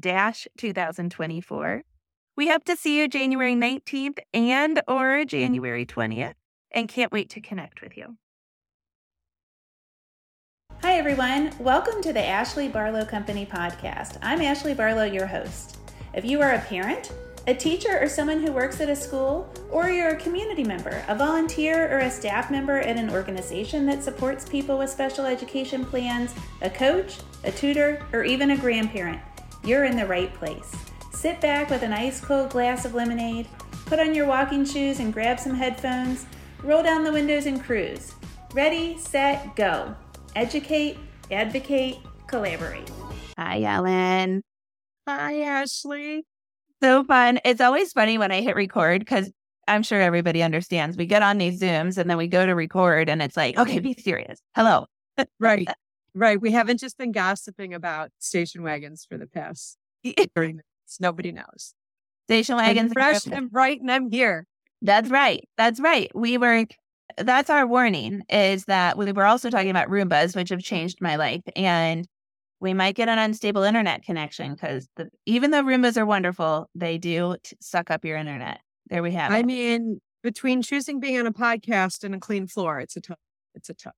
2024. We hope to see you January 19th and or January 20th and can't wait to connect with you. Hi everyone, welcome to the Ashley Barlow Company podcast. I'm Ashley Barlow, your host. If you are a parent, a teacher, or someone who works at a school, or you're a community member, a volunteer, or a staff member at an organization that supports people with special education plans, a coach, a tutor, or even a grandparent, you're in the right place. Sit back with an ice cold glass of lemonade, put on your walking shoes and grab some headphones, roll down the windows and cruise. Ready, set, go. Educate, advocate, collaborate. Hi, Ellen. Hi, Ashley. So fun. It's always funny when I hit record because I'm sure everybody understands. We get on these Zooms and then we go to record and it's like, okay, be serious. Hello. right. Right. We haven't just been gossiping about station wagons for the past 30 minutes. Nobody knows. Station wagons. I'm fresh and bright and I'm here. That's right. That's right. We were, that's our warning is that we were also talking about Roombas, which have changed my life. And we might get an unstable internet connection because even though Roombas are wonderful, they do t- suck up your internet. There we have I it. mean, between choosing being on a podcast and a clean floor, it's a tough. it's a tough.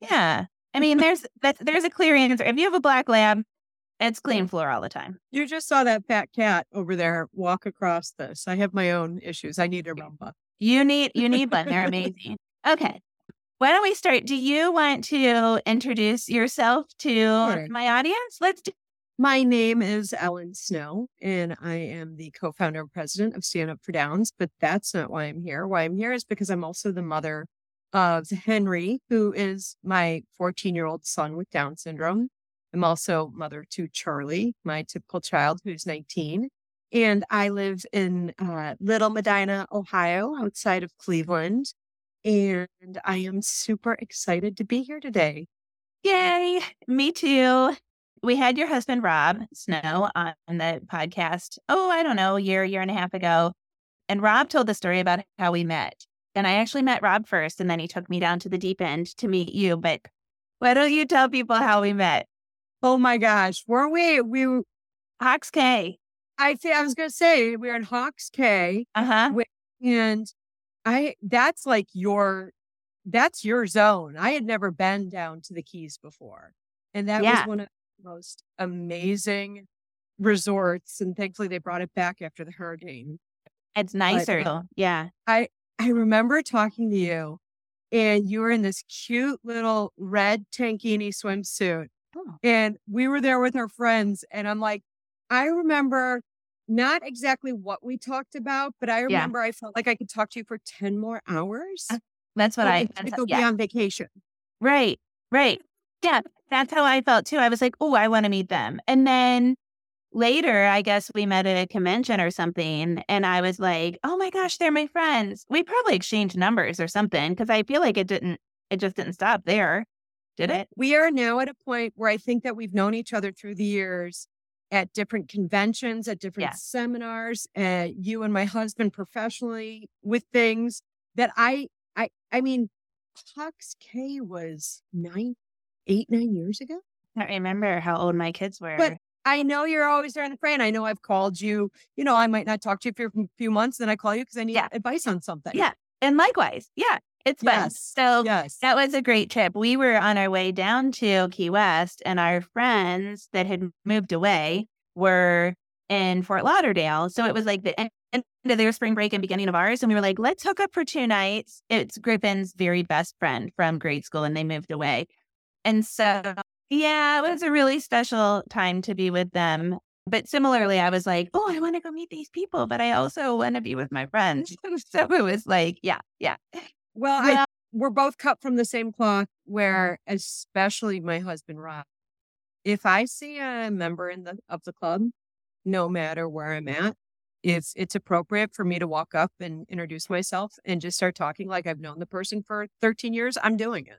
Yeah. I mean, there's that's there's a clear answer. If you have a black lab, it's clean floor all the time. You just saw that fat cat over there walk across this. I have my own issues. I need a Roomba. You need you need one. They're amazing. Okay. Why don't we start? Do you want to introduce yourself to Sure. my audience? Let's do My name is Ellen Snow, and I am the co founder and president of Stand Up for Downs. But that's not why I'm here. Why I'm here is because I'm also the mother of Henry, who is my 14 year old son with Down syndrome. I'm also mother to Charlie, my typical child who's 19. And I live in uh, Little Medina, Ohio, outside of Cleveland. And I am super excited to be here today. Yay. Me too. We had your husband, Rob Snow, on the podcast, oh, I don't know, a year, year and a half ago. And Rob told the story about how we met. And I actually met Rob first, and then he took me down to the deep end to meet you. But why don't you tell people how we met? Oh my gosh, weren't we? We Hawks Cay. I think I was gonna say we were in Hawks Cay, Uh huh. and I that's like your that's your zone. I had never been down to the Keys before, and that Yeah. was one of the most amazing resorts. And thankfully, they brought it back after the hurricane. It's nicer. uh, yeah. I remember talking to you, and you were in this cute little red tankini swimsuit, Oh. and we were there with our friends. And I'm like, I remember not exactly what we talked about, but I remember I felt like I could talk to you for 10 more hours. Uh, That's what I, I go yeah. be on vacation. Right, right. Yeah, that's how I felt too. I was like, oh, I want to meet them. And then later, I guess we met at a convention or something. And I was like, oh my gosh, they're my friends. We probably exchanged numbers or something because I feel like it didn't, it just didn't stop there. Did it? We are now at a point where I think that we've known each other through the years at different conventions, at different Yeah. seminars, uh, you and my husband professionally with things that I, I, I mean, Hawks Cay was nine, eight, nine years ago. I remember how old my kids were. But I know you're always there in the frame. I know I've called you. You know, I might not talk to you for a few months, then I call you because I need Yeah. advice on something. Yeah. and likewise, yeah, it's fun. Yes. So Yes. That was a great trip. We were on our way down to Key West, and our friends that had moved away were in Fort Lauderdale. So it was like the end end of their spring break and beginning of ours. And we were like, let's hook up for two nights. It's Griffin's very best friend from grade school, and they moved away. And so, yeah, it was a really special time to be with them. But similarly, I was like, oh, I want to go meet these people, but I also want to be with my friends. so it was like, yeah, yeah. Well, I, we're both cut from the same cloth, mm-hmm. where especially my husband Rob, if I see a member in the of the club, no matter where I'm at, if it's appropriate for me to walk up and introduce myself and just start talking like I've known the person for 13 years, I'm doing it.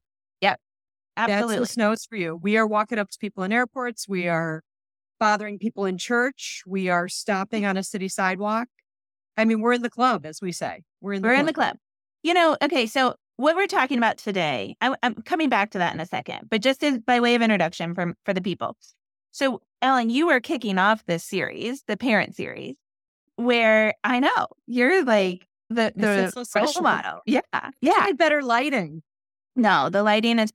Absolutely. That's the snows for you. We are walking up to people in airports. We are bothering people in church. We are stopping on a city sidewalk. I mean, we're in the club, as we say. We're in the We're club. in the club. You know, okay, so what we're talking about today, I, am coming back to that in a second, but just as, by way of introduction for, for the people. So, Ellen, you are kicking off this series, the parent series, where I know you're like the, I the so role special. model. Yeah. I Yeah. had better lighting. No, the lighting is,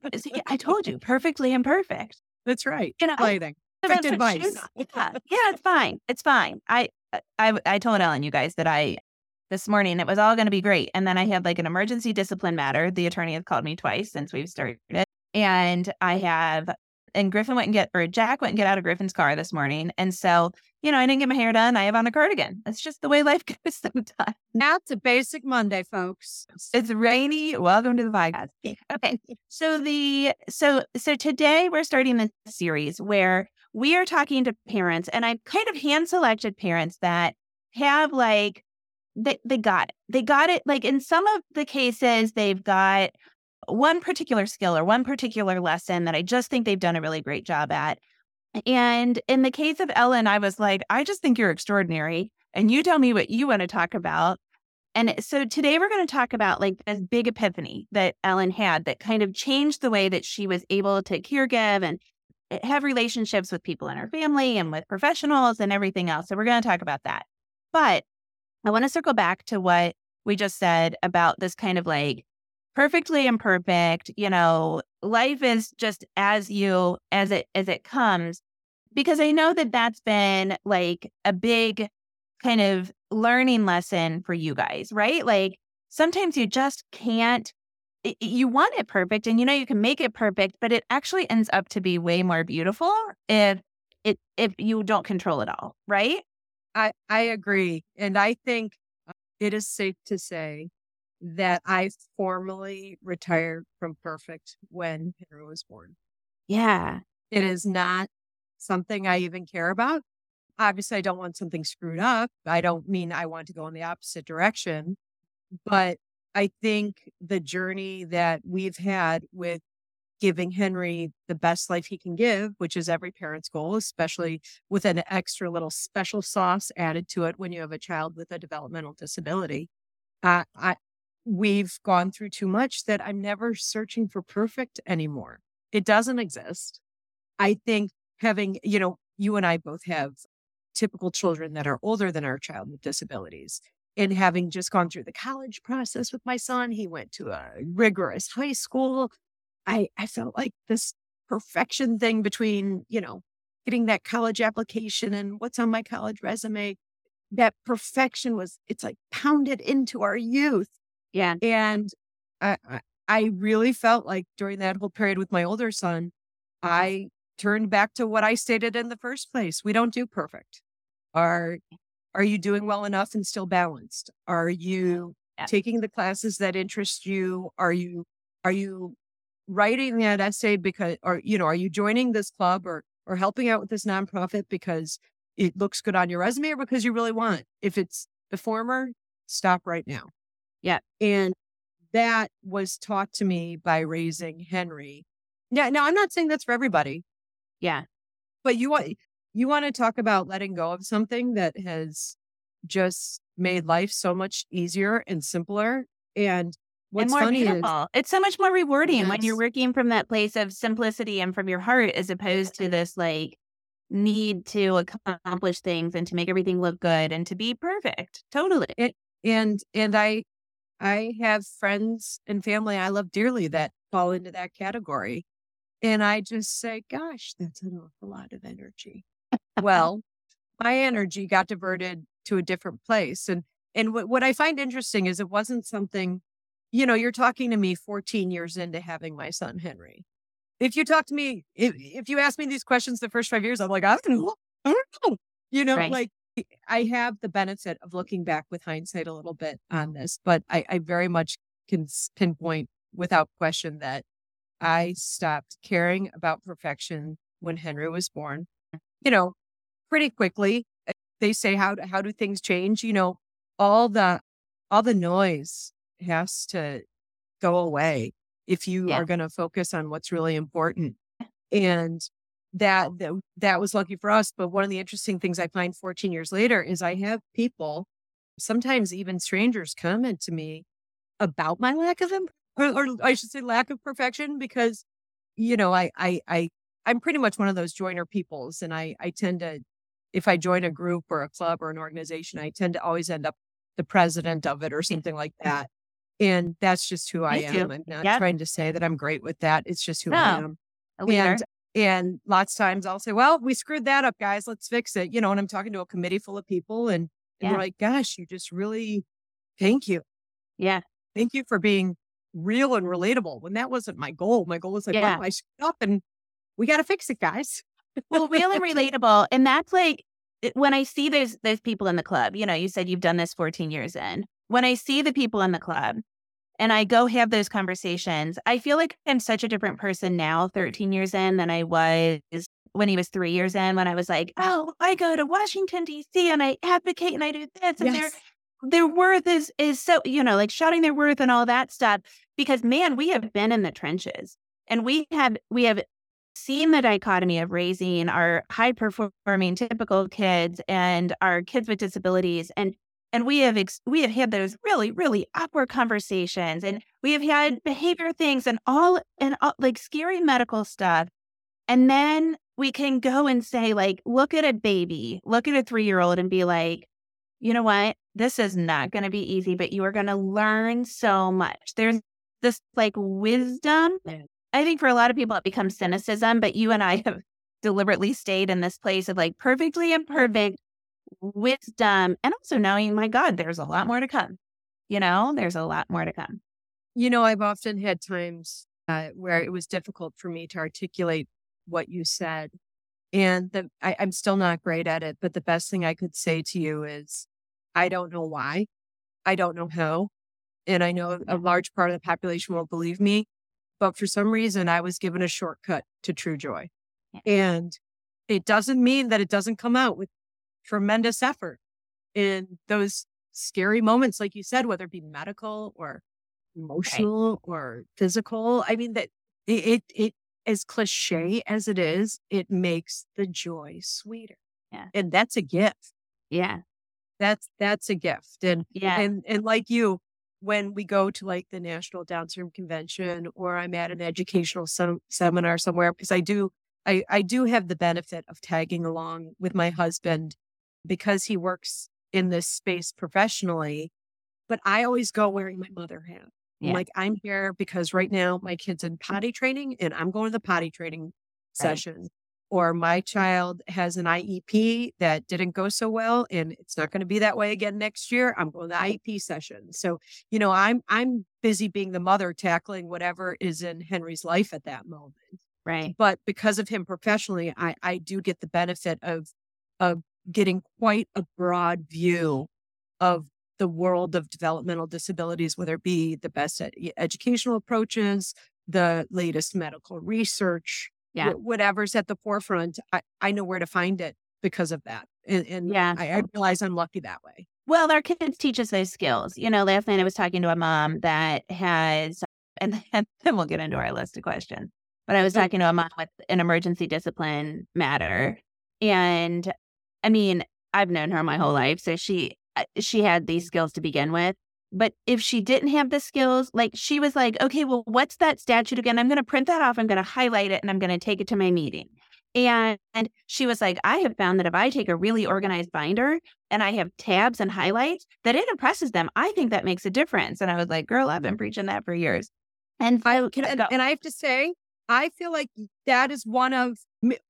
I told you, perfectly imperfect. That's right. You know, Lighting. Perfect advice. Yeah, yeah, it's fine. It's fine. I, uh, I, I told Ellen, you guys, that I this morning it was all going to be great, and then I had like an emergency discipline matter. The attorney has called me twice since we've started and I have. And Griffin went and get, or Jack went and get out of Griffin's car this morning, and so you know I didn't get my hair done. I have on a cardigan. That's just the way life goes sometimes. Now it's a basic Monday, folks. It's rainy. Welcome to the podcast. Okay. So the so so today we're starting this series where we are talking to parents and I kind of hand selected parents that have like they they got it. They got it like in some of the cases they've got one particular skill or one particular lesson that I just think they've done a really great job at. And in the case of Ellen, I was like, I just think you're extraordinary. And you tell me what you want to talk about. And so today we're going to talk about like this big epiphany that Ellen had that kind of changed the way that she was able to care give and eh, have relationships with people in her family and with professionals and everything else. So we're going to talk about that. But I want to circle back to what we just said about this kind of like perfectly imperfect, you know, life is just as you as it as it comes because I know that that's been like a big kind of learning lesson for you guys, right? Like sometimes you just can't you want it perfect and you know you can make it perfect, but it actually ends up to be way more beautiful if it if you don't control it all, right? I I agree. And I think uh, it is safe to say that I formally retired from perfect when Henry was born. Yeah. It is not something I even care about. Obviously, I don't want something screwed up. I don't mean I want to go in the opposite direction. But I think the journey that we've had with giving Henry the best life he can give, which is every parent's goal, especially with an extra little special sauce added to it when you have a child with a developmental disability. Uh, I, we've gone through too much that I'm never searching for perfect anymore. It doesn't exist. I think having, you know, you and I both have typical children that are older than our child with disabilities. And having just gone through the college process with my son, he went to a rigorous high school. I, I felt like this perfection thing between, you know, getting that college application and what's on my college resume. That perfection was, it's like pounded into our youth. Yeah. And I, I really felt like during that whole period with my older son, I turned back to what I stated in the first place. We don't do perfect. Are are you doing well enough and still balanced? Are you yeah. taking the classes that interest you? Are you are you writing that essay because or you know, are you joining this club or or helping out with this nonprofit because it looks good on your resume or because you really want? If it's the former, stop right now. Yeah. And that was taught to me by raising Henry. Yeah. Now I'm not saying that's for everybody. Yeah. But you want you want to talk about letting go of something that has just made life so much easier and simpler. And what's and more funny beautiful. is it's so much more rewarding yes. when you're working from that place of simplicity and from your heart as opposed to this like need to accomplish things and to make everything look good and to be perfect. Totally. And and, and I I have friends and family I love dearly that fall into that category. And I just say, gosh, that's an awful lot of energy. well, my energy got diverted to a different place. And and what, what I find interesting is it wasn't something, you know, you're talking to me 14 years into having my son Henry. If you talk to me, if, if you ask me these questions the first five years, I'm like, I don't know. I don't know. You know, right. like I have the benefit of looking back with hindsight a little bit on this, but I, I very much can pinpoint without question that I stopped caring about perfection when Henry was born. You know, pretty quickly. Eh, they say how do, how do things change? You know, all the all the noise has to go away if you yeah. are going to focus on what's really important. And that, that that was lucky for us. But one of the interesting things I find 14 years later is I have people, sometimes even strangers, comment to me about my lack of or, or I should say lack of perfection because, you know, I, I, I, I'm pretty much one of those joiner peoples. And I, I tend to, if I join a group or a club or an organization, I tend to always end up the president of it or something like that. And that's just who I am. I'm not yep. trying to say that I'm great with that. It's just who no. I am. And and lots of times I'll say, well, we screwed that up, guys. Let's fix it. You know, and I'm talking to a committee full of people and, and yeah. they're like, gosh, you just really, thank you. Yeah. Thank you for being real and relatable when that wasn't my goal. My goal was like, yeah. I screwed up and we got to fix it, guys. well, real and relatable. And that's like when I see those those people in the club, you know, you said you've done this 14 years in. When I see the people in the club and I go have those conversations, I feel like I'm such a different person now, 13 years in, than I was when he was three years in, when I was like, oh, I go to Washington, D.C. and I advocate and I do this. And yes their worth is is so you know like shouting their worth and all that stuff because man we have been in the trenches and we have we have seen the dichotomy of raising our high performing typical kids and our kids with disabilities and and we have ex- we have had those really really awkward conversations and we have had behavior things and all and all, like scary medical stuff and then we can go and say like look at a baby look at a 3 year old and be like you know what? This is not going to be easy, but you are going to learn so much. There's this like wisdom. I think for a lot of people it becomes cynicism, but you and I have deliberately stayed in this place of like perfectly imperfect wisdom and also knowing, my God, there's a lot more to come. You know, there's a lot more to come. You know, I've often had times uh, where it was difficult for me to articulate what you said. And the, I, I'm still not great at it, but the best thing I could say to you is I don't know why. I don't know how. And I know a large part of the population won't believe me, but for some reason, I was given a shortcut to true joy. Yeah. And it doesn't mean that it doesn't come out with tremendous effort in those scary moments, like you said, whether it be medical or emotional right. or physical. I mean, that it, it, it, as cliche as it is, it makes the joy sweeter. Yeah. And that's a gift. Yeah. That's, that's a gift. And, yeah. And, and like you, when we go to like the National Down Syndrome Convention or I'm at an educational sem- seminar somewhere, because I do, I, I do have the benefit of tagging along with my husband because he works in this space professionally. But I always go wearing my mother hat. Yeah. Like I'm here because right now my kid's in potty training and I'm going to the potty training right. session. Or my child has an IEP that didn't go so well and it's not going to be that way again next year. I'm going to the IEP session. So, you know, I'm I'm busy being the mother tackling whatever is in Henry's life at that moment. Right. But because of him professionally, I, I do get the benefit of of getting quite a broad view of the world of developmental disabilities, whether it be the best ed- educational approaches, the latest medical research, yeah. whatever's at the forefront, I, I know where to find it because of that. And, and yeah, I, I realize I'm lucky that way. Well, our kids teach us those skills. You know, last night I was talking to a mom that has, and then we'll get into our list of questions. But I was talking to a mom with an emergency discipline matter, and I mean, I've known her my whole life, so she uh, she had these skills to begin with. But if she didn't have the skills, like she was like, okay, well, what's that statute again? I'm going to print that off. I'm going to highlight it and I'm going to take it to my meeting. And, and she was like, I have found that if I take a really organized binder and I have tabs and highlights, that it impresses them. I think that makes a difference. And I was like, girl, I've been preaching that for years. And I, and, and I have to say, I feel like that is one of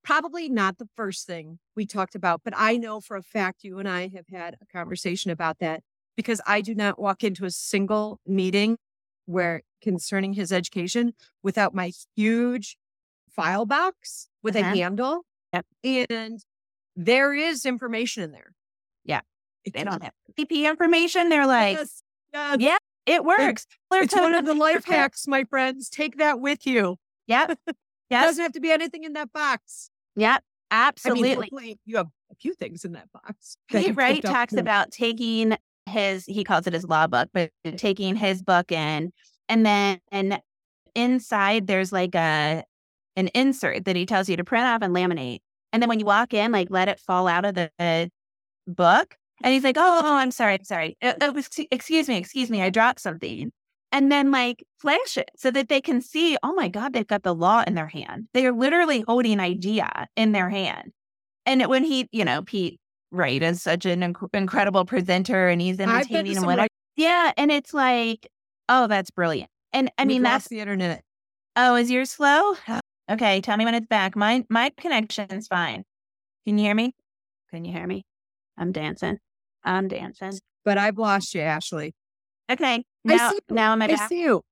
probably not the first thing we talked about, but I know for a fact you and I have had a conversation about that because I do not walk into a single meeting where concerning his education without my huge file box with uh-huh. a handle. Yep. And there is information in there. Yeah. They don't have PP information. They're like, yes, yes. yeah, it works. It's, it's one of the life hacks, my friends. Take that with you. Yep. Yep. Doesn't have to be anything in that box. Yep. Absolutely. I mean, you have a few things in that box. Pete Wright talks about taking his, he calls it his law book, but taking his book in and then and inside there's like a, an insert that he tells you to print off and laminate. And then when you walk in, like let it fall out of the, book. And he's like, oh, oh, I'm sorry. I'm sorry. Uh, uh, excuse me. Excuse me. I dropped something and then like flash it so that they can see, oh my God, they've got the law in their hand. They are literally holding IDEA in their hand. And when he, you know, Pete Wright is such an inc- incredible presenter and he's entertaining and whatever. Right- yeah. And it's like, oh, that's brilliant. And I We've mean, that's the internet. Oh, is yours slow? Okay. Tell me when it's back. My, my connection's fine. Can you hear me? Can you hear me? I'm dancing. I'm dancing. But I've lost you, Ashley. Okay. Now, now I'm at. I see you.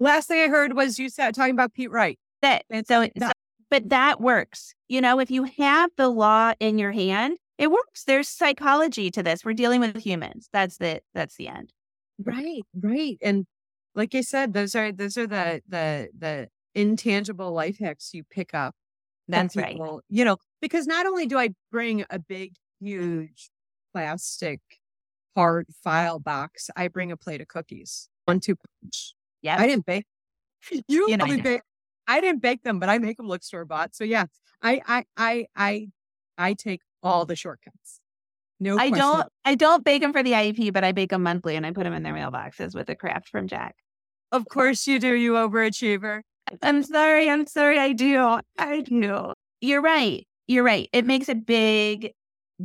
Last thing I heard was you said talking about Pete Wright. That so, so, but that works. You know, if you have the law in your hand, it works. There's psychology to this. We're dealing with humans. That's the that's the end. Right, right. And like I said, those are those are the the the intangible life hacks you pick up. That's people, right. You know, because not only do I bring a big, huge plastic hard file box, I bring a plate of cookies. One two punch. Yeah. I didn't bake. You, you I, bake. I didn't bake them, but I make them look store bought. So yeah, I I I I I take all the shortcuts. No, I don't. I don't bake them for the IEP, but I bake them monthly, and I put them in their mailboxes with a craft from Jack. Of course you do, you overachiever. I'm sorry. I'm sorry. I do. I do. You're right. You're right. It makes a big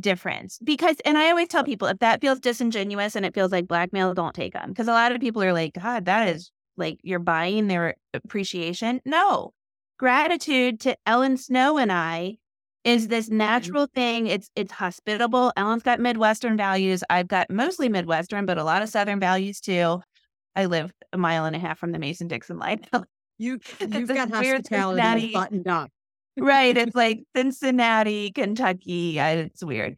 difference because and i always tell people if that feels disingenuous and it feels like blackmail don't take them because a lot of people are like god that is like you're buying their appreciation. No. Gratitude to Ellen Snow and I is this Mm-hmm. natural thing. It's it's hospitable. Ellen's got Midwestern values. I've got mostly Midwestern, but a lot of Southern values too. I live a mile and a half from the Mason Dixon line. you, you've got hospitality buttoned up. Right. It's like Cincinnati, Kentucky. It's weird.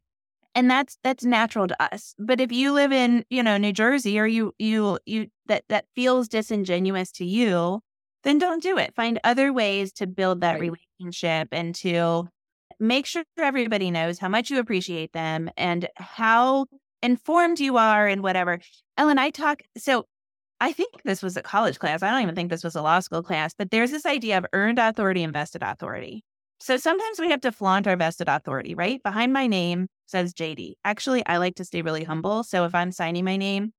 And that's that's natural to us. But if you live in, you know, New Jersey or you you you that that feels disingenuous to you, then don't do it. Find other ways to build that Right. relationship and to make sure everybody knows how much you appreciate them and how informed you are and whatever. Ellen, I talk so I think this was a college class. I don't even think this was a law school class, but there's this idea of earned authority and vested authority. So sometimes we have to flaunt our vested authority, right? Behind my name says JD. Actually, I like to stay really humble. So if I'm signing my name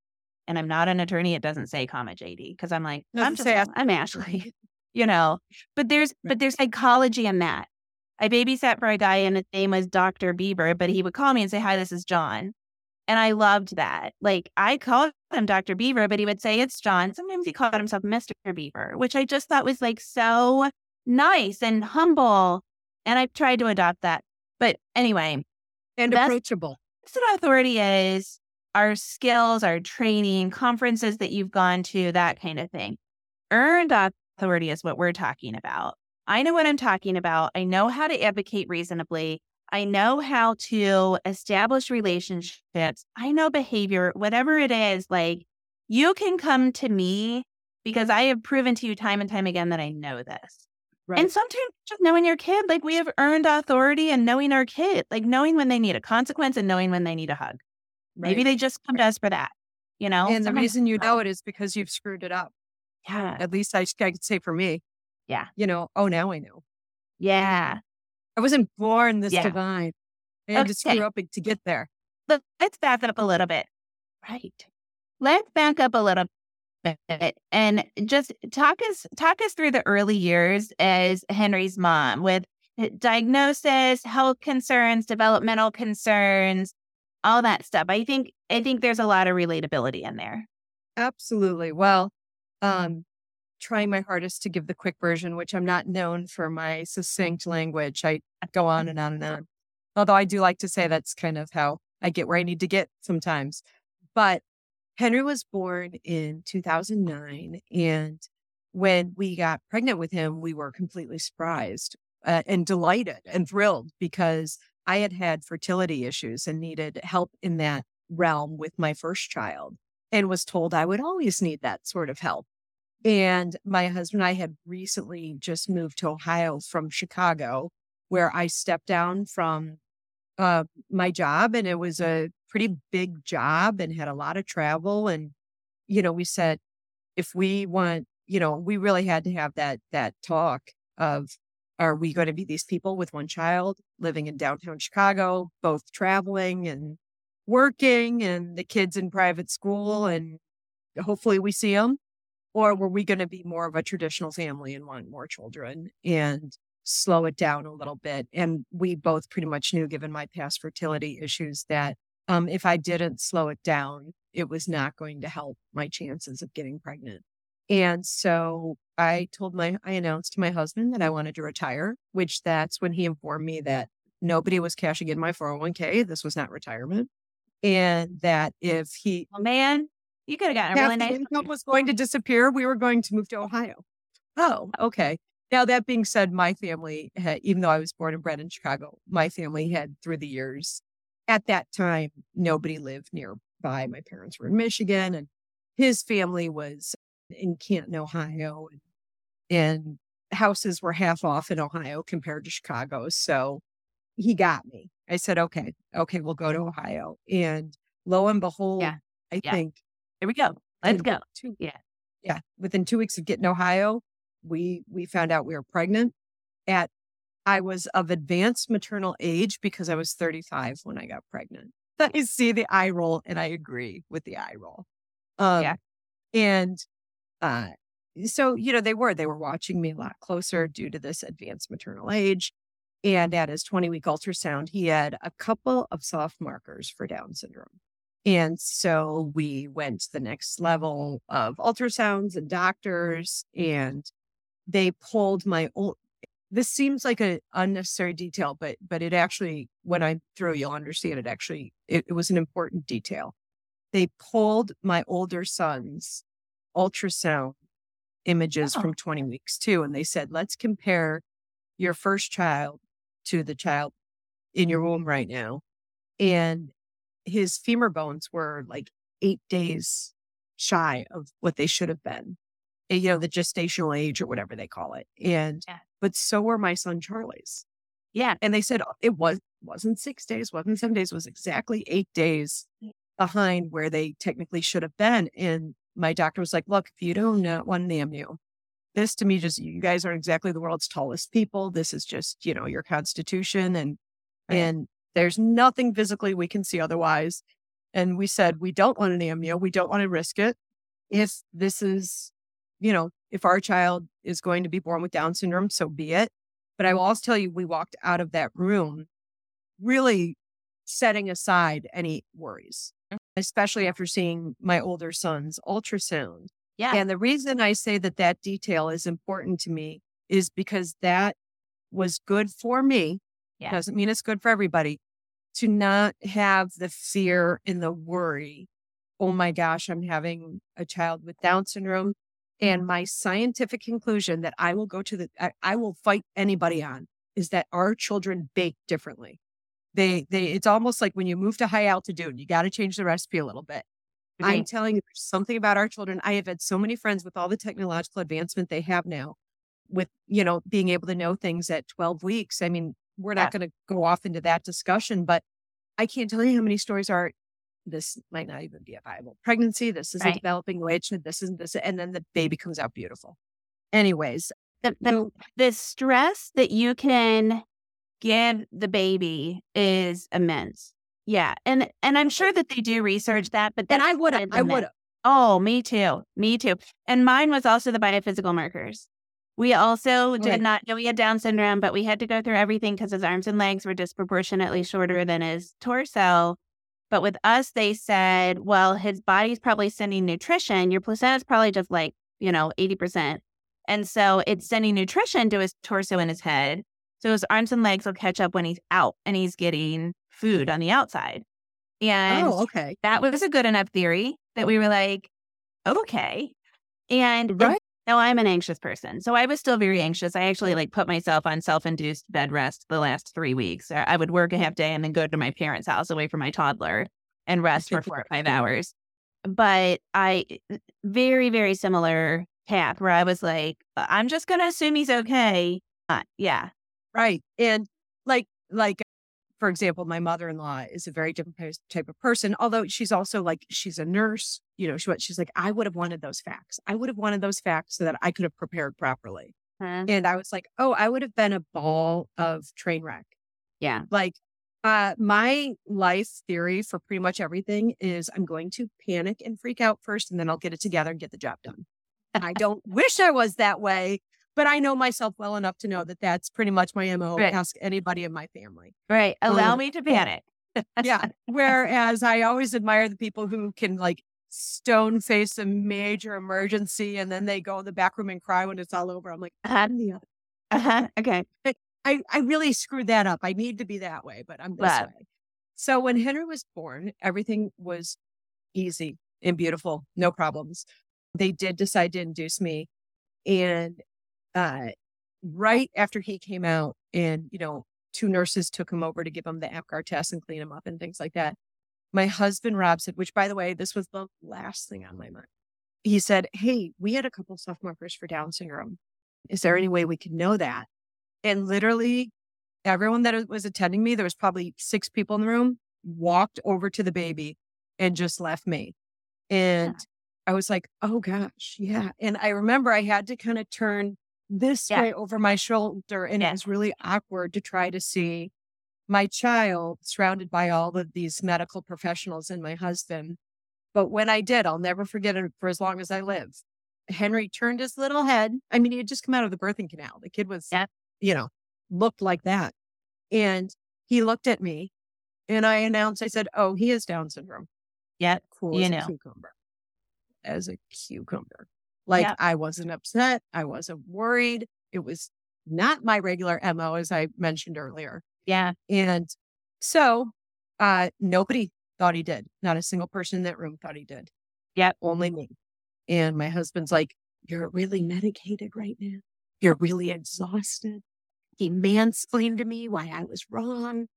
and I'm not an attorney, it doesn't say comma JD because I'm like, I'm just, Ash- I'm Ashley, you know. But there's but there's psychology in that. I babysat for a guy and his name was Dr. Bieber, but he would call me and say, Hi, this is John. And I loved that. Like I called him Dr. Beaver, but he would say it's John. Sometimes he called himself Mr. Beaver, which I just thought was like so nice and humble. And I've tried to adopt that. But anyway, and That's- approachable. vested authority is our skills, our training, conferences that you've gone to, that kind of thing. Earned authority is what we're talking about. I know what I'm talking about. I know how to advocate reasonably. I know how to establish relationships. I know behavior, whatever it is, like you can come to me because I have proven to you time and time again that I know this. Right. And sometimes just knowing your kid, like we have earned authority and knowing our kid, like knowing when they need a consequence and knowing when they need a hug. Maybe they just come to us for that, you know? and the reason you know it is because you've screwed it up. Yeah. At least I, I could say for me. Yeah. You know, oh, now I know. Yeah. I wasn't born this Yeah. divine. I had to screw up to get there. But let's back up a little bit. Right. Let's back up a little and just talk us talk us through the early years as Henry's mom with diagnosis, health concerns, developmental concerns, all that stuff. I think I think there's a lot of relatability in there. Absolutely. Well, um, trying my hardest to give the quick version, which I'm not known for my succinct language. I go on and on and on. Although I do like to say that's kind of how I get where I need to get sometimes. But Henry was born in 2009. And when we got pregnant with him, we were completely surprised uh, and delighted and thrilled because I had had fertility issues and needed help in that realm with my first child and was told I would always need that sort of help. And my husband and I had recently just moved to Ohio from Chicago, where I stepped down from uh, my job. And it was a pretty big job and had a lot of travel. And, you know, we said, if we want, you know, we really had to have that, that talk of, are we going to be these people with one child living in downtown Chicago, both traveling and working and the kids in private school and hopefully we see them or were we going to be more of a traditional family and want more children and slow it down a little bit and we both pretty much knew given my past fertility issues that um, if i didn't slow it down it was not going to help my chances of getting pregnant and so i told my i announced to my husband that i wanted to retire which that's when he informed me that nobody was cashing in my 401k this was not retirement and that if he Well, man, you could have gotten a really nice income was going to disappear, we were going to move to Ohio. Oh, okay. Now that being said, my family, had, even though I was born and bred in Chicago, my family had through the years. At that time, nobody lived nearby. My parents were in Michigan, and his family was in Canton, Ohio, and, and houses were half off in Ohio compared to Chicago. So he got me. I said, okay, okay, we'll go to Ohio. And lo and behold, Yeah. I Yeah. think Here we go. Let's go. Two, Yeah. yeah. Within two weeks of getting Ohio, we we found out we were pregnant. At I was of advanced maternal age because I was 35 when I got pregnant. I see the eye roll, and I agree with the eye roll. Um, Yeah. And uh, so you know they were they were watching me a lot closer due to this advanced maternal age. And at his 20 week ultrasound, he had a couple of soft markers for Down syndrome. And so we went to the next level of ultrasounds and doctors, and they pulled my old. This seems like an unnecessary detail, but but it actually, when I'm through, you'll understand it. Actually, it, it was an important detail. They pulled my older son's ultrasound images Oh. from 20 weeks too, and they said, let's compare your first child to the child in your womb right now, and his femur bones were like eight days shy of what they should have been. Eh, You know, the gestational age or whatever they call it. And Yeah. but so were my son Charlie's. Yeah. And they said "Oh, it was wasn't six days, wasn't seven days, was exactly eight days behind where they technically should have been. And my doctor was like, look, if you do not want an amnio, this to me just you guys aren't exactly the world's tallest people. This is just, you know, your constitution and Right. and there's nothing physically we can see otherwise. And we said we don't want an amnio. We don't want to risk it. If this is, you know, if our child is going to be born with Down syndrome, so be it. But I will also tell you, we walked out of that room really setting aside any worries, mm-hmm. especially after seeing my older son's ultrasound. Yeah. And the reason I say that that detail is important to me is because that was good for me. Yeah. Doesn't mean it's good for everybody to not have the fear and the worry. Oh my gosh, I'm having a child with Down syndrome. And my scientific conclusion that I will go to the, I, I will fight anybody on is that our children bake differently. They, they, it's almost like when you move to high altitude, you got to change the recipe a little bit. I'm mm-hmm. telling you, there's something about our children. I have had so many friends with all the technological advancement they have now, with, you know, being able to know things at 12 weeks. I mean, we're not going to go off into that discussion, but I can't tell you how many stories are this might not even be a viable pregnancy. This isn't Right. developing the way it. This isn't this. And then the baby comes out beautiful. Anyways, the, the, the stress that you can give the baby is immense. Yeah. And and I'm sure that they do research that, but then I would have, I would have. Oh, me too. Me too. And mine was also the biophysical markers. We also did Right. not know he had Down syndrome, but we had to go through everything because his arms and legs were disproportionately shorter than his torso. But with us, they said, well, his body's probably sending nutrition. Your placenta's probably just like, you know, 80%. And so it's sending nutrition to his torso and his head. So his arms and legs will catch up when he's out and he's getting food on the outside. And Oh, okay. that was a good enough theory that we were like, okay. And and Right. Now I'm an anxious person. So I was still very anxious. I actually like put myself on self-induced bed rest the last three weeks. I would work a half day and then go to my parents' house away from my toddler and rest for four or five hours. But I very, very similar path where I was like, I'm just gonna assume he's okay. Uh, yeah. Right. And like, like, for example, my mother-in-law is a very different type of person, although she's also like, she's a nurse, you know, she, she's like, I would have wanted those facts. I would have wanted those facts so that I could have prepared properly. Huh? And I was like, oh, I would have been a ball of train wreck. Yeah. Like, uh, my life theory for pretty much everything is I'm going to panic and freak out first, and then I'll get it together and get the job done. I don't wish I was that way, but I know myself well enough to know that that's pretty much my MO. Right. Ask anybody in my family. Right. Allow Um, me to panic. Yeah. Whereas I always admire the people who can like stone face a major emergency and then they go in the back room and cry when it's all over. I'm like, Uh-huh. I'm the other. Uh-huh. Okay. I, I really screwed that up. I need to be that way, but I'm this way. So when Henry was born, everything was easy and beautiful, no problems. They did decide to induce me. And uh, right after he came out, and, you know, two nurses took him over to give him the APGAR test and clean him up and things like that. My husband, Rob, said, which by the way, this was the last thing on my mind. He said, Hey, we had a couple soft markers for Down syndrome. Is there any way we can know that? And literally, everyone that was attending me, there was probably six people in the room, walked over to the baby and just left me. And I was like, oh gosh, yeah. And I remember I had to kind of turn this Yeah. way over my shoulder. And Yeah. it was really awkward to try to see my child surrounded by all of these medical professionals and my husband. But when I did, I'll never forget it for as long as I live. Henry turned his little head. I mean, he had just come out of the birthing canal. The kid was, Yeah. you know, looked like that. And he looked at me and I announced, I said, Oh, he has Down syndrome. Yeah. cool You as know. a cucumber. As a cucumber. Like. I wasn't upset. I wasn't worried. It was not my regular MO, as I mentioned earlier. Yeah. And so uh nobody thought he did. Not a single person in that room thought he did. Yep. Only me. And my husband's like, You're really medicated right now. You're really exhausted. He mansplained to me why I was wrong.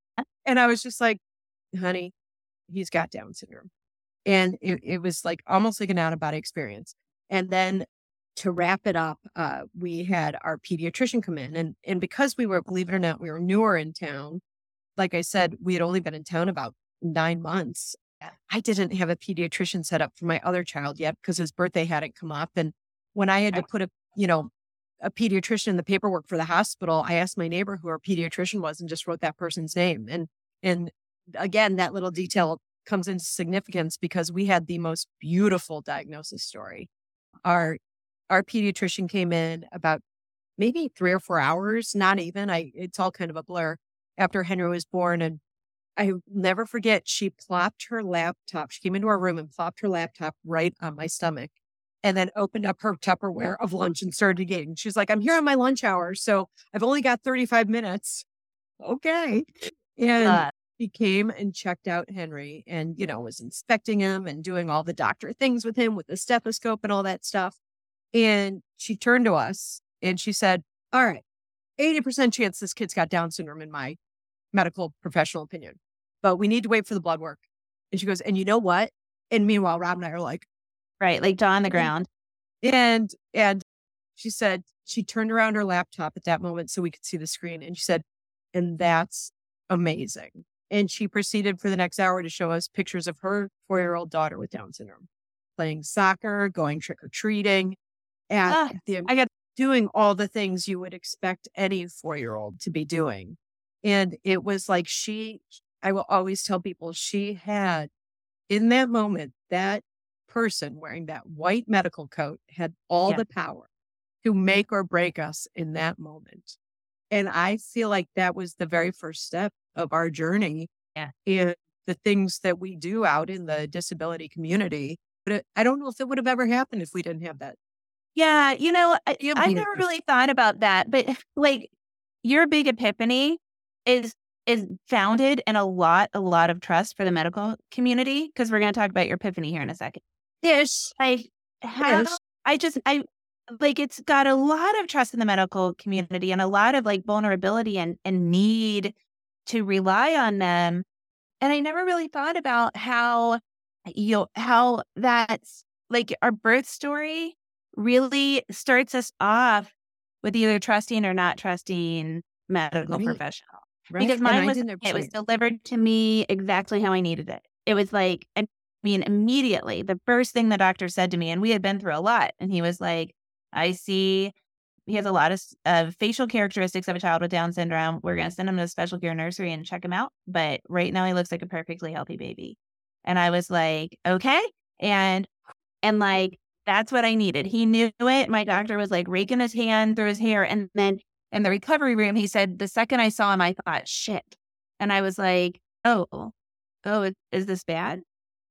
And I was just like, honey, he's got Down syndrome. And it, it was like almost like an out of body experience. And then to wrap it up, uh, we had our pediatrician come in. And, and because we were, believe it or not, we were newer in town. Like I said, we had only been in town about nine months. I didn't have a pediatrician set up for my other child yet because his birthday hadn't come up. And when I had to put a, you know, a pediatrician in the paperwork for the hospital, I asked my neighbor who our pediatrician was and just wrote that person's name. And and again, that little detail comes into significance because we had the most beautiful diagnosis story. Our our pediatrician came in about maybe three or four hours, not even. I it's all kind of a blur after Henry was born. And I never forget, she plopped her laptop. She came into our room and plopped her laptop right on my stomach and then opened up her Tupperware of lunch and started eating. She's like, I'm here on my lunch hour. So I've only got 35 minutes. Okay. And Uh, she came and checked out Henry and, you know, was inspecting him and doing all the doctor things with him with the stethoscope and all that stuff. And she turned to us and she said, All right, 80% chance this kid's got Down syndrome, in my medical professional opinion, but we need to wait for the blood work. And she goes, And you know what? And meanwhile, Rob and I are like, right. Like jaw on the ground. and and she said she turned around her laptop at that moment so we could see the screen and she said and that's amazing and she proceeded for the next hour to show us pictures of her four-year-old daughter with down syndrome playing soccer going trick-or-treating and Ah, the- I got- doing all the things you would expect any four-year-old to be doing and it was like she i will always tell people she had in that moment that person wearing that white medical coat had all Yeah. the power to make or break us in that moment. And I feel like that was the very first step of our journey. Yeah. And the things that we do out in the disability community. But it, I don't know if it would have ever happened if we didn't have that. Yeah, you know, I, Yeah, I but- never really thought about that, but like your big epiphany is is founded in a lot, a lot of trust for the medical community. Because we're going to talk about your epiphany here in a second. Yes. I have. I just I like it's got a lot of trust in the medical community and a lot of like vulnerability and and need to rely on them. And I never really thought about how you know, how that's like our birth story really starts us off with either trusting or not trusting medical Right. professional. Right. Because mine was it was delivered to me exactly how I needed it. It was like I mean immediately the first thing the doctor said to me, and we had been through a lot, and he was like, "I see." He has a lot of of facial characteristics of a child with Down syndrome. We're going to send him to a special care nursery and check him out. But right now, he looks like a perfectly healthy baby. And I was like, okay. And, and like, that's what I needed. He knew it. My doctor was like raking his hand through his hair. And then in the recovery room, he said, the second I saw him, I thought, shit. And I was like, oh, oh, is, is this bad?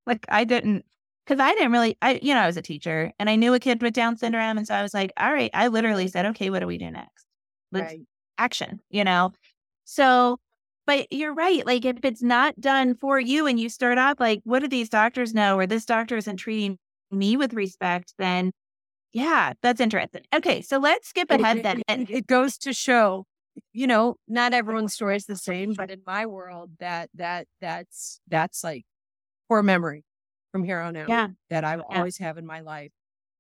Like, I didn't, because I didn't really, I, you know, I was a teacher and I knew a kid with Down syndrome. And so I was like, all right, I literally said, okay, what do we do next? Let's Right. action, you know? So, but you're right. Like, if it's not done for you and you start off like, what do these doctors know? Or this doctor isn't treating me with respect, then yeah, that's interesting. Okay. So let's skip ahead it- then. It, And- it goes to show, you know, not everyone's story is the same, but in my world, that that that's that's like poor memory from here on out yeah. that I will Yeah. always have in my life.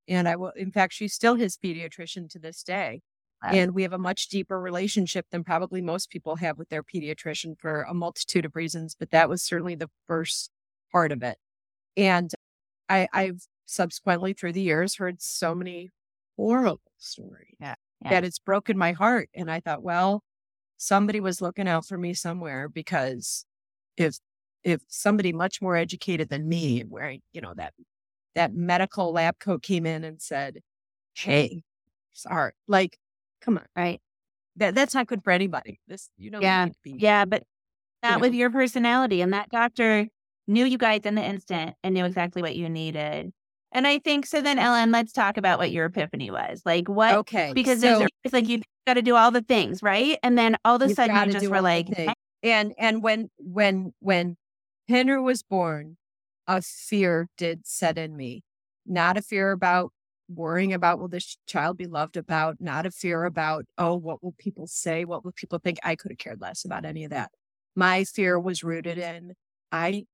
And I will, in fact, she's still his pediatrician to this day. Wow. And we have a much deeper relationship than probably most people have with their pediatrician for a multitude of reasons. But that was certainly the first part of it. And I, I've subsequently through the years heard so many horrible stories Yeah. Yeah. that it's broken my heart. And I thought, well, somebody was looking out for me somewhere because if if somebody much more educated than me wearing, you know, that that medical lab coat came in and said, Hey, sorry, like, come on. Right. That that's not good for anybody. This you know Yeah. be Yeah. But not know. with your personality. And that doctor, knew you guys in the instant and knew exactly what you needed. And I think so. Then, Ellen, let's talk about what your epiphany was. Like, what? Okay. Because so, it's like you got to do all the things, right? And then all of a sudden, you just were like, and and when when when Henry was born, a fear did set in me. Not a fear about worrying about will this child be loved about, not a fear about, oh, what will people say? What will people think? I could have cared less about any of that. My fear was rooted in I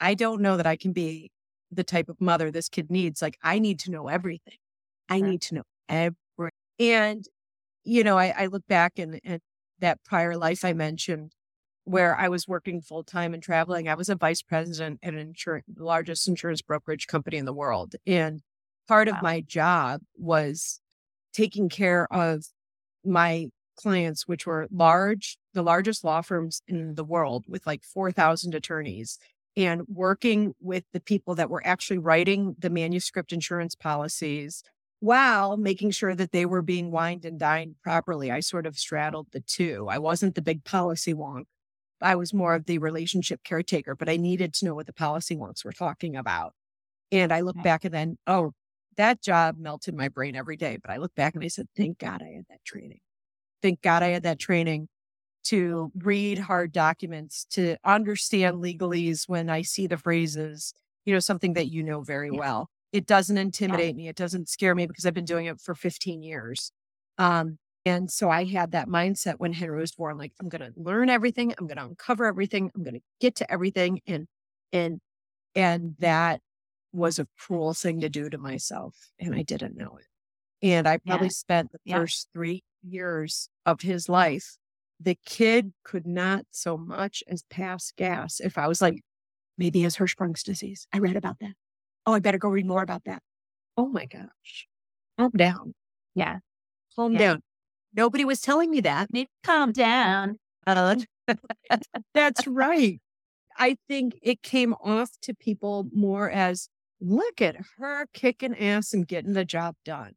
I don't know that I can be the type of mother this kid needs. Like I need to know everything. I need to know everything. And, you know, I, I look back and, and that prior life I mentioned where mm-hmm. I was working full time and traveling. I was a vice president at an insurance, the largest insurance brokerage company in the world. And part of my job was taking care of my clients, which were large, the largest law firms in the world with like 4,000 attorneys and working with the people that were actually writing the manuscript insurance policies while making sure that they were being wined and dined properly. I sort of straddled the two. I wasn't the big policy wonk. I was more of the relationship caretaker, but I needed to know what the policy wonks were talking about. And I look back and then, oh, that job melted my brain every day. But I look back and I said, thank God I had that training. Thank God I had that training to read hard documents, to understand legalese when I see the phrases, you know, something that you know very Yeah. well. It doesn't intimidate me. It doesn't scare me because I've been doing it for 15 years. Um, and so I had that mindset when Henry was born, like, I'm going to learn everything. I'm going to uncover everything. I'm going to get to everything. And, and, and that was a cruel thing to do to myself. And I didn't know it. And I probably Yeah. spent the Yeah. first three years of his life. The kid could not so much as pass gas. If I was like, maybe he has Hirschsprung's disease. I read about that. Oh, I better go read more about that. Oh my gosh. Calm down. yeah, Calm Yeah. down. Nobody was telling me that. need to calm down. Ellen. That's right. I think it came off to people more as look at her kicking ass and getting the job done.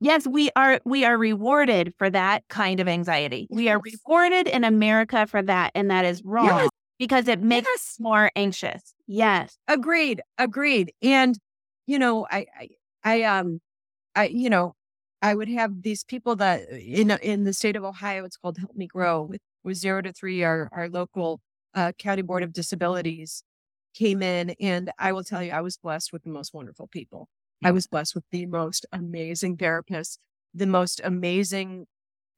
Yes, we are we are rewarded for that kind of anxiety. We are rewarded in America for that, and that is wrong Yes. because it makes Yes. us more anxious. Yes. Agreed. Agreed. And, you know, I, I, I, um, I, you know, I would have these people that uh, in, in the state of Ohio, it's called Help Me Grow with, with zero to three, our, our local, uh, county board of disabilities came in and I will tell you, I was blessed with the most wonderful people. I was blessed with the most amazing therapists, the most amazing,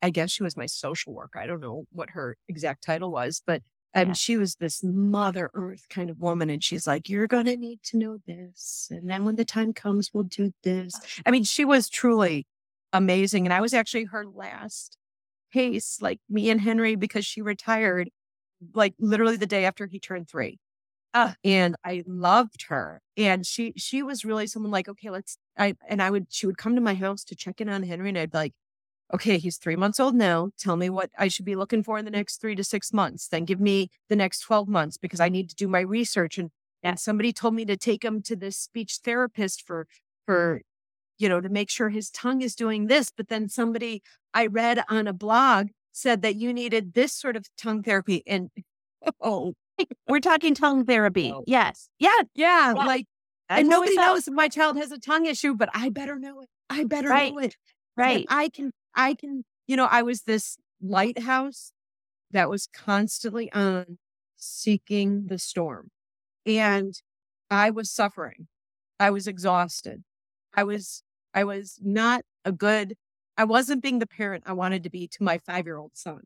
I guess she was my social worker. I don't know what her exact title was, but um, Yeah. she was this mother earth kind of woman. And she's like, you're going to need to know this. And then when the time comes, we'll do this. I mean, she was truly amazing. And I was actually her last case, like me and Henry, because she retired like literally the day after he turned three. Uh, and I loved her. And she she was really someone like, okay, let's I and I would she would come to my house to check in on Henry and I'd be like, okay, he's three months old now. Tell me what I should be looking for in the next three to six months. Then give me the next 12 months because I need to do my research. And, and somebody told me to take him to this speech therapist for, for, you know, to make sure his tongue is doing this. But then somebody I read on a blog said that you needed this sort of tongue therapy. And, oh, We're talking tongue therapy. Oh. Yes. Yeah. yeah, like, that's and nobody knows if my child has a tongue issue, but I better know it. I better Right. know it. and Right. I can, I can, you know, I was this lighthouse that was constantly on seeking the storm. And I was suffering. I was exhausted. I was, I was not a good, I wasn't being the parent I wanted to be to my five year old son.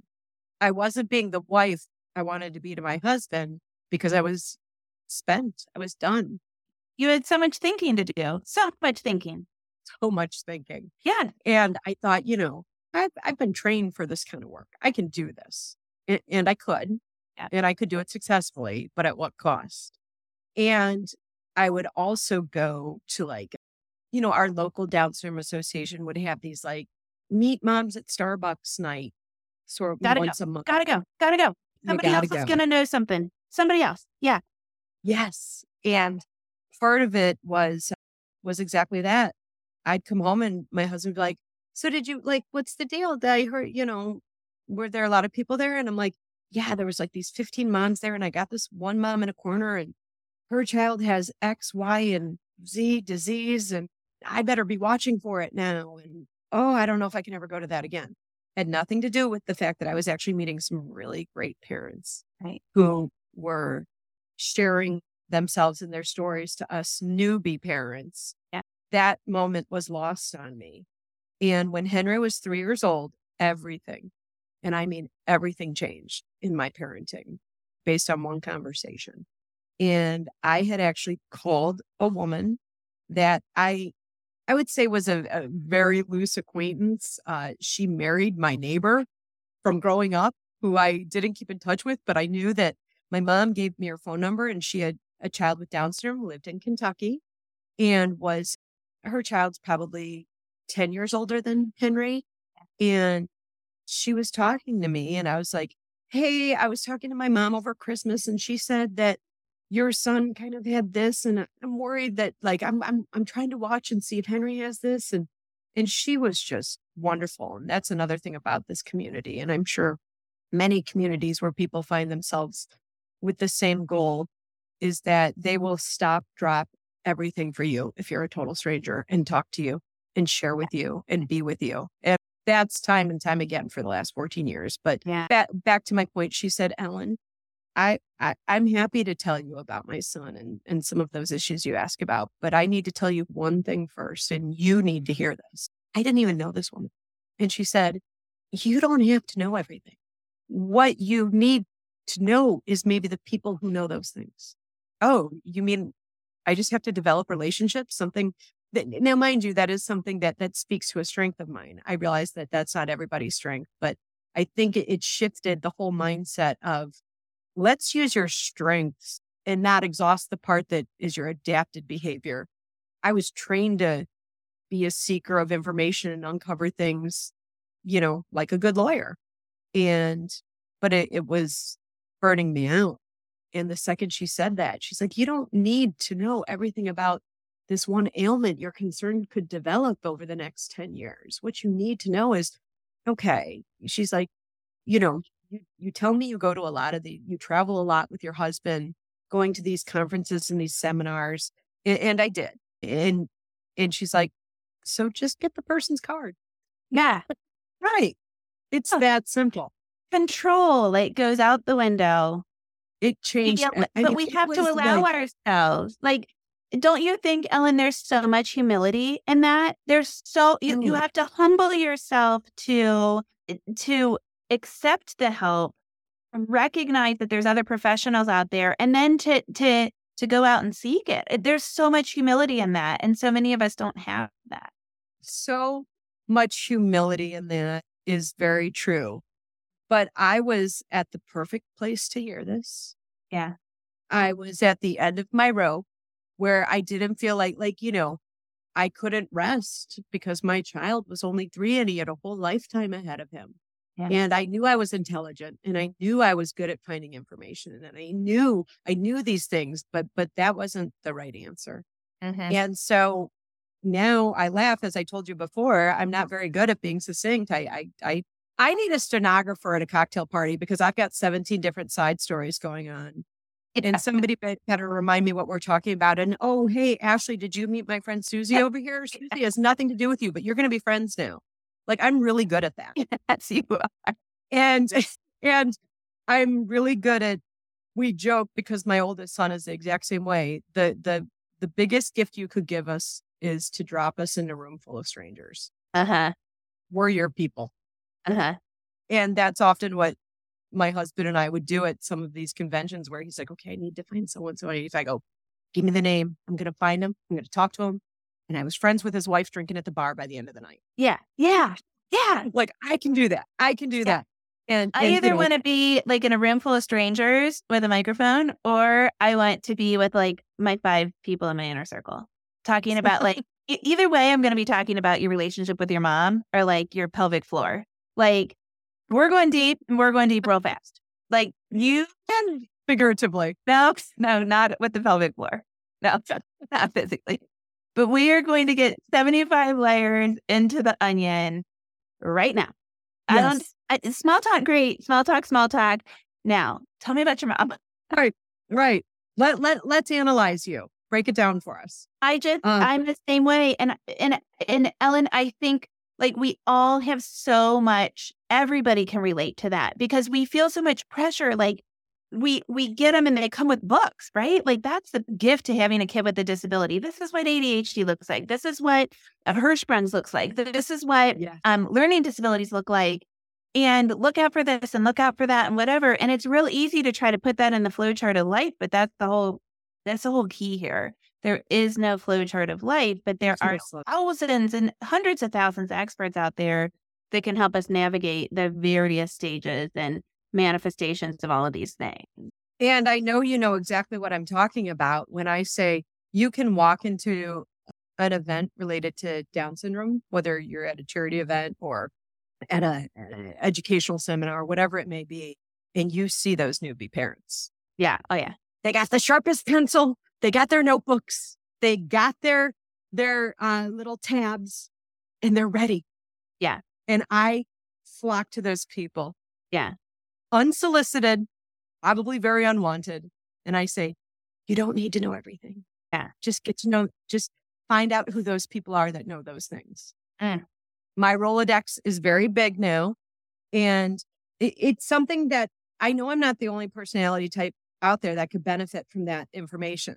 I wasn't being the wife I wanted to be to my husband because I was spent. I was done. You had so much thinking to do. So much thinking. So much thinking. Yeah. And I thought, you know, I've, I've been trained for this kind of work. I can do this. And I could. Yeah. And I could do it successfully, but at what cost? And I would also go to like, you know, our local Down syndrome association would have these like meet moms at Starbucks night sort of Gotta go. once a month. Gotta go. Gotta go. Somebody gotta else is gonna know something. Somebody else. Yeah. Yes. And part of it was was exactly that. I'd come home and my husband would be like, So did you like what's the deal? Did I heard, you know, were there a lot of people there? And I'm like, Yeah, there was like these 15 moms there, and I got this one mom in a corner and her child has X, Y, and Z disease, and I better be watching for it now. And oh, I don't know if I can ever go to that again. Had nothing to do with the fact that I was actually meeting some really great parents right. who were sharing themselves and their stories to us newbie parents. Yeah. That moment was lost on me. And when Henry was three years old, everything, and I mean everything changed in my parenting based on one conversation. And I had actually called a woman that I I would say was a, a very loose acquaintance. Uh, she married my neighbor from growing up, who I didn't keep in touch with, but I knew that my mom gave me her phone number and she had a child with Down syndrome, lived in Kentucky, and was her child's probably 10 years older than Henry. And she was talking to me, and I was like, Hey, I was talking to my mom over Christmas, and she said that your son kind of had this and uh, I'm worried that like I'm I'm I'm trying to watch and see if Henry has this and and she was just wonderful and that's another thing about this community and I'm sure many communities where people find themselves with the same goal is that they will stop drop everything for you if you're a total stranger and talk to you and share with you and be with you and that's time and time again for the last 14 years but yeah. back, back to my point she said ellen I, I I'm happy to tell you about my son and and some of those issues you ask about, but I need to tell you one thing first, and you need to hear this. I didn't even know this woman, and she said, "You don't have to know everything. What you need to know is maybe the people who know those things." Oh, you mean I just have to develop relationships? Something that now, mind you, that is something that that speaks to a strength of mine. I realize that that's not everybody's strength, but I think it, it shifted the whole mindset of let's use your strengths and not exhaust the part that is your adapted behavior. I was trained to be a seeker of information and uncover things, you know, like a good lawyer. And, but it, it was burning me out. And the second she said that, she's like, you don't need to know everything about this one ailment you're concerned could develop over the next 10 years. What you need to know is, okay, she's like, you know, you, you tell me you go to a lot of the, you travel a lot with your husband, going to these conferences and these seminars. And, and I did. And, and she's like, so just get the person's card. Yeah. Right. It's that simple. Control like goes out the window. It changed. Yeah, but we have to allow like, ourselves. Like, don't you think, Ellen, there's so much humility in that? There's so you, you have to humble yourself to eh, to accept the help, and recognize that there's other professionals out there, and then to to to go out and seek it. There's so much humility in that, and so many of us don't have that. So much humility in that is very true. But I was at the perfect place to hear this. Yeah. I was at the end of my rope where I didn't feel like, like, you know, I couldn't rest because my child was only three and he had a whole lifetime ahead of him. Yeah. And I knew I was intelligent and I knew I was good at finding information and I knew I knew these things, but but that wasn't the right answer. Mm-hmm. And so now I laugh, as I told you before, I'm not very good at being succinct. I I I, I need a stenographer at a cocktail party because I've got 17 different side stories going on. Yeah. And somebody better remind me what we're talking about. And oh, hey, Ashley, did you meet my friend Susie over here? Susie has nothing to do with you, but you're going to be friends now. Like I'm really good at that. You are. And and I'm really good at we joke because my oldest son is the exact same way. The the the biggest gift you could give us is to drop us in a room full of strangers. Uh-huh. We're your people. Uh-huh. And that's often what my husband and I would do at some of these conventions where he's like, okay, I need to find someone. So I go, give me the name. I'm going to find him. I'm going to talk to him. And I was friends with his wife drinking at the bar by the end of the night. Yeah. Yeah. Yeah. Like I can do that. I can do yeah. that. And, I either you know, want to be like in a room full of strangers with a microphone, or I want to be with like my five people in my inner circle talking about like either way, I'm going to be talking about your relationship with your mom or like your pelvic floor. Like we're going deep and we're going deep real fast. Like you can figuratively. No, no, not with the pelvic floor. No, not physically but we are going to get 75 layers into the onion right now. Yes. I don't, I, small talk, great. Small talk, small talk. Now, tell me about your mom. Right, right. Let let let's analyze you. Break it down for us. I just Uh, I'm the same way. And and and Ellen, I think like we all have so much everybody can relate to that because we feel so much pressure like we we get them and they come with books, right? Like that's the gift to having a kid with a disability. This is what ADHD looks like. This is what a Hirschsprung's looks like. This is what Yeah. um, learning disabilities look like. And look out for this and look out for that and whatever. And it's real easy to try to put that in the flow chart of life, but that's the whole that's the whole key here. There is no flow chart of life, but there are thousands and hundreds of thousands of experts out there that can help us navigate the various stages and manifestations of all of these things. And I know you know exactly what I'm talking about when I say you can walk into an event related to Down syndrome, whether you're at a charity event or at a, an educational seminar, whatever it may be, and you see those newbie parents. Yeah. Oh yeah. They got the sharpest pencil. They got their notebooks. They got their their uh, little tabs, and they're ready. Yeah. And I flock to those people. Yeah. Unsolicited, probably very unwanted. And I say, you don't need to know everything. Yeah. Just get to know, just find out who those people are that know those things. Mm. My Rolodex is very big now. And it, it's something that I know I'm not the only personality type out there that could benefit from that information.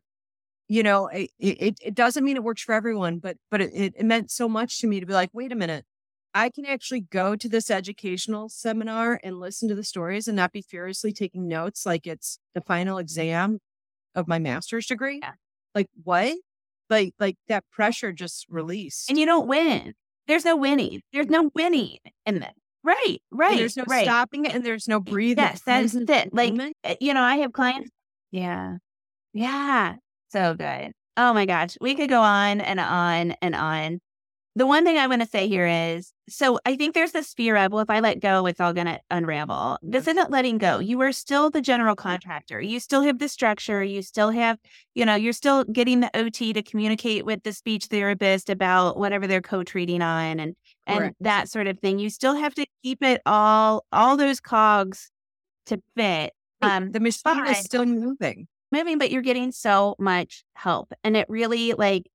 You know, it, it, it doesn't mean it works for everyone, but but it, it, it meant so much to me to be like, wait a minute, I can actually go to this educational seminar and listen to the stories and not be furiously taking notes like it's the final exam of my master's degree. Yeah. Like what? Like like that pressure just released. And you don't win. There's no winning. There's no winning in this. Right. Right. And there's no right. stopping it and there's no breathing. Yes, that's it. Like, uh, you know, I have clients. Yeah. Yeah. So good. Oh my gosh. We could go on and on and on. The one thing I want to say here is so I think there's this fear of, well, if I let go, it's all going to unravel. This isn't letting go. You are still the general contractor. You still have the structure. You still have, you know, you're still getting the OT to communicate with the speech therapist about whatever they're co treating on and, and Correct. that sort of thing. You still have to keep it all, all those cogs to fit. Um, the machine is still moving. moving, but you're getting so much help. And it really like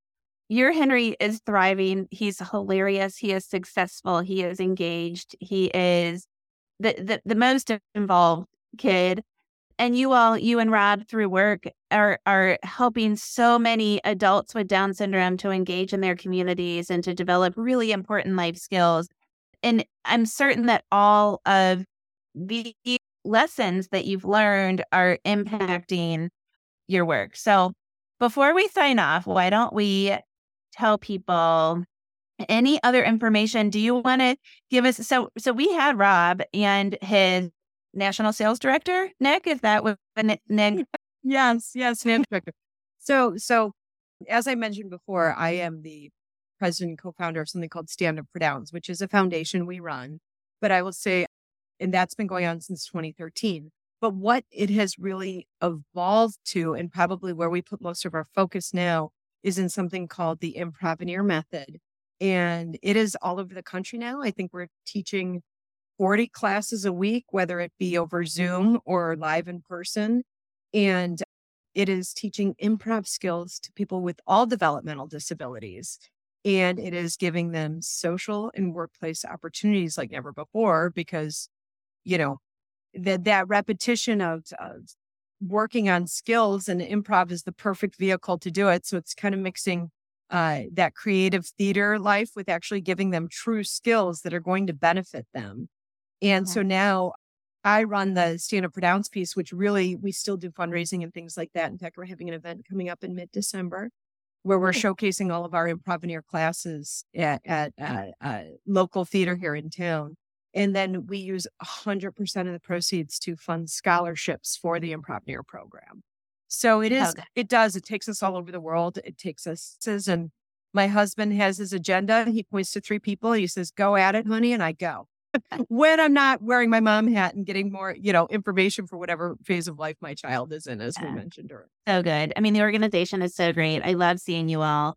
your Henry is thriving. He's hilarious. He is successful. He is engaged. He is the the, the most involved kid. And you all, you and Rob through work are are helping so many adults with Down syndrome to engage in their communities and to develop really important life skills. And I'm certain that all of the lessons that you've learned are impacting your work. So before we sign off, why don't we tell people any other information? Do you want to give us so so we had Rob and his national sales director, Nick, is that what Nick Yes, yes, Sam Director. So, so as I mentioned before, I am the president and co-founder of something called Stand Up for Downs, which is a foundation we run. But I will say, and that's been going on since 2013. But what it has really evolved to, and probably where we put most of our focus now, is in something called the Improveneer method. And it is all over the country now. I think we're teaching 40 classes a week, whether it be over Zoom or live in person. And it is teaching improv skills to people with all developmental disabilities. And it is giving them social and workplace opportunities like never before because, you know, that that repetition of, of working on skills and improv is the perfect vehicle to do it. So it's kind of mixing uh, that creative theater life with actually giving them true skills that are going to benefit them. And so now I run the Stand Up for Downs piece, which really we still do fundraising and things like that. In fact, we're having an event coming up in mid December where we're showcasing all of our improveneer classes at, at uh, uh, local theater here in town. And then we use 100% of the proceeds to fund scholarships for the improveneer program. So it is, Okay. it does, it takes us all over the world. It takes us, and my husband has his agenda. He points to three people. He says, go at it, honey. And I go when I'm not wearing my mom hat and getting more, you know, information for whatever phase of life my child is in, as we mentioned earlier. So good. I mean, the organization is so great. I love seeing you all.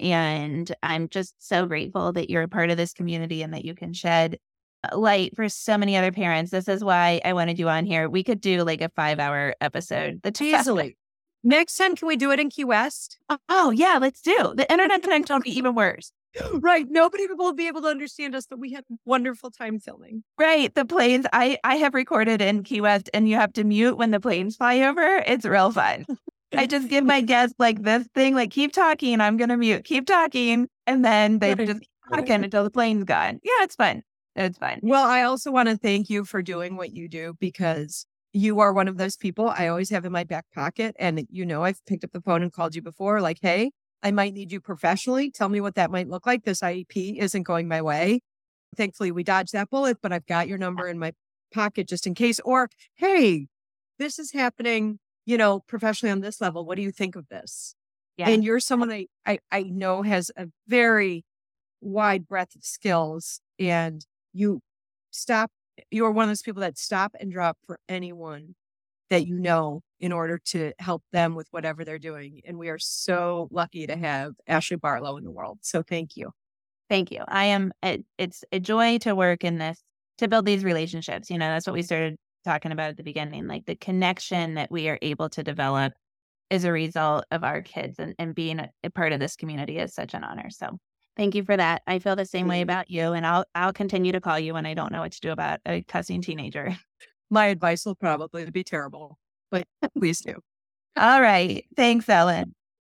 And I'm just so grateful that you're a part of this community and that you can shed light for so many other parents. This is why I wanted you on here. We could do like a five hour episode. The two Easily. Next time, can we do it in Key West? Oh, oh yeah, let's do. The internet connection will be even worse. right. Nobody will be able to understand us, but we had a wonderful time filming. Right. The planes, I, I have recorded in Key West and you have to mute when the planes fly over. It's real fun. I just give my guests like this thing, like keep talking, I'm gonna mute, keep talking, and then they just keep talking until the plane's gone. Yeah, it's fun. It's fine. Well, I also want to thank you for doing what you do because you are one of those people I always have in my back pocket. And you know, I've picked up the phone and called you before, like, hey, I might need you professionally. Tell me what that might look like. This IEP isn't going my way. Thankfully, we dodged that bullet, but I've got your number in my pocket just in case. Or, hey, this is happening, you know, professionally on this level. What do you think of this? Yeah. And you're someone I, I, I know has a very wide breadth of skills and you stop you're one of those people that stop and drop for anyone that you know in order to help them with whatever they're doing. And we are so lucky to have Ashley Barlow in the world. So thank you. Thank you. I am, it, it's a joy to work in this, to build these relationships. You know, that's what we started talking about at the beginning. Like the connection that we are able to develop is a result of our kids and, and being a, a part of this community is such an honor. So thank you for that. I feel the same way Mhm. about you. And I'll, I'll continue to call you when I don't know what to do about a cussing teenager. My advice will probably be terrible, but please do. All right. Thanks, Ellen.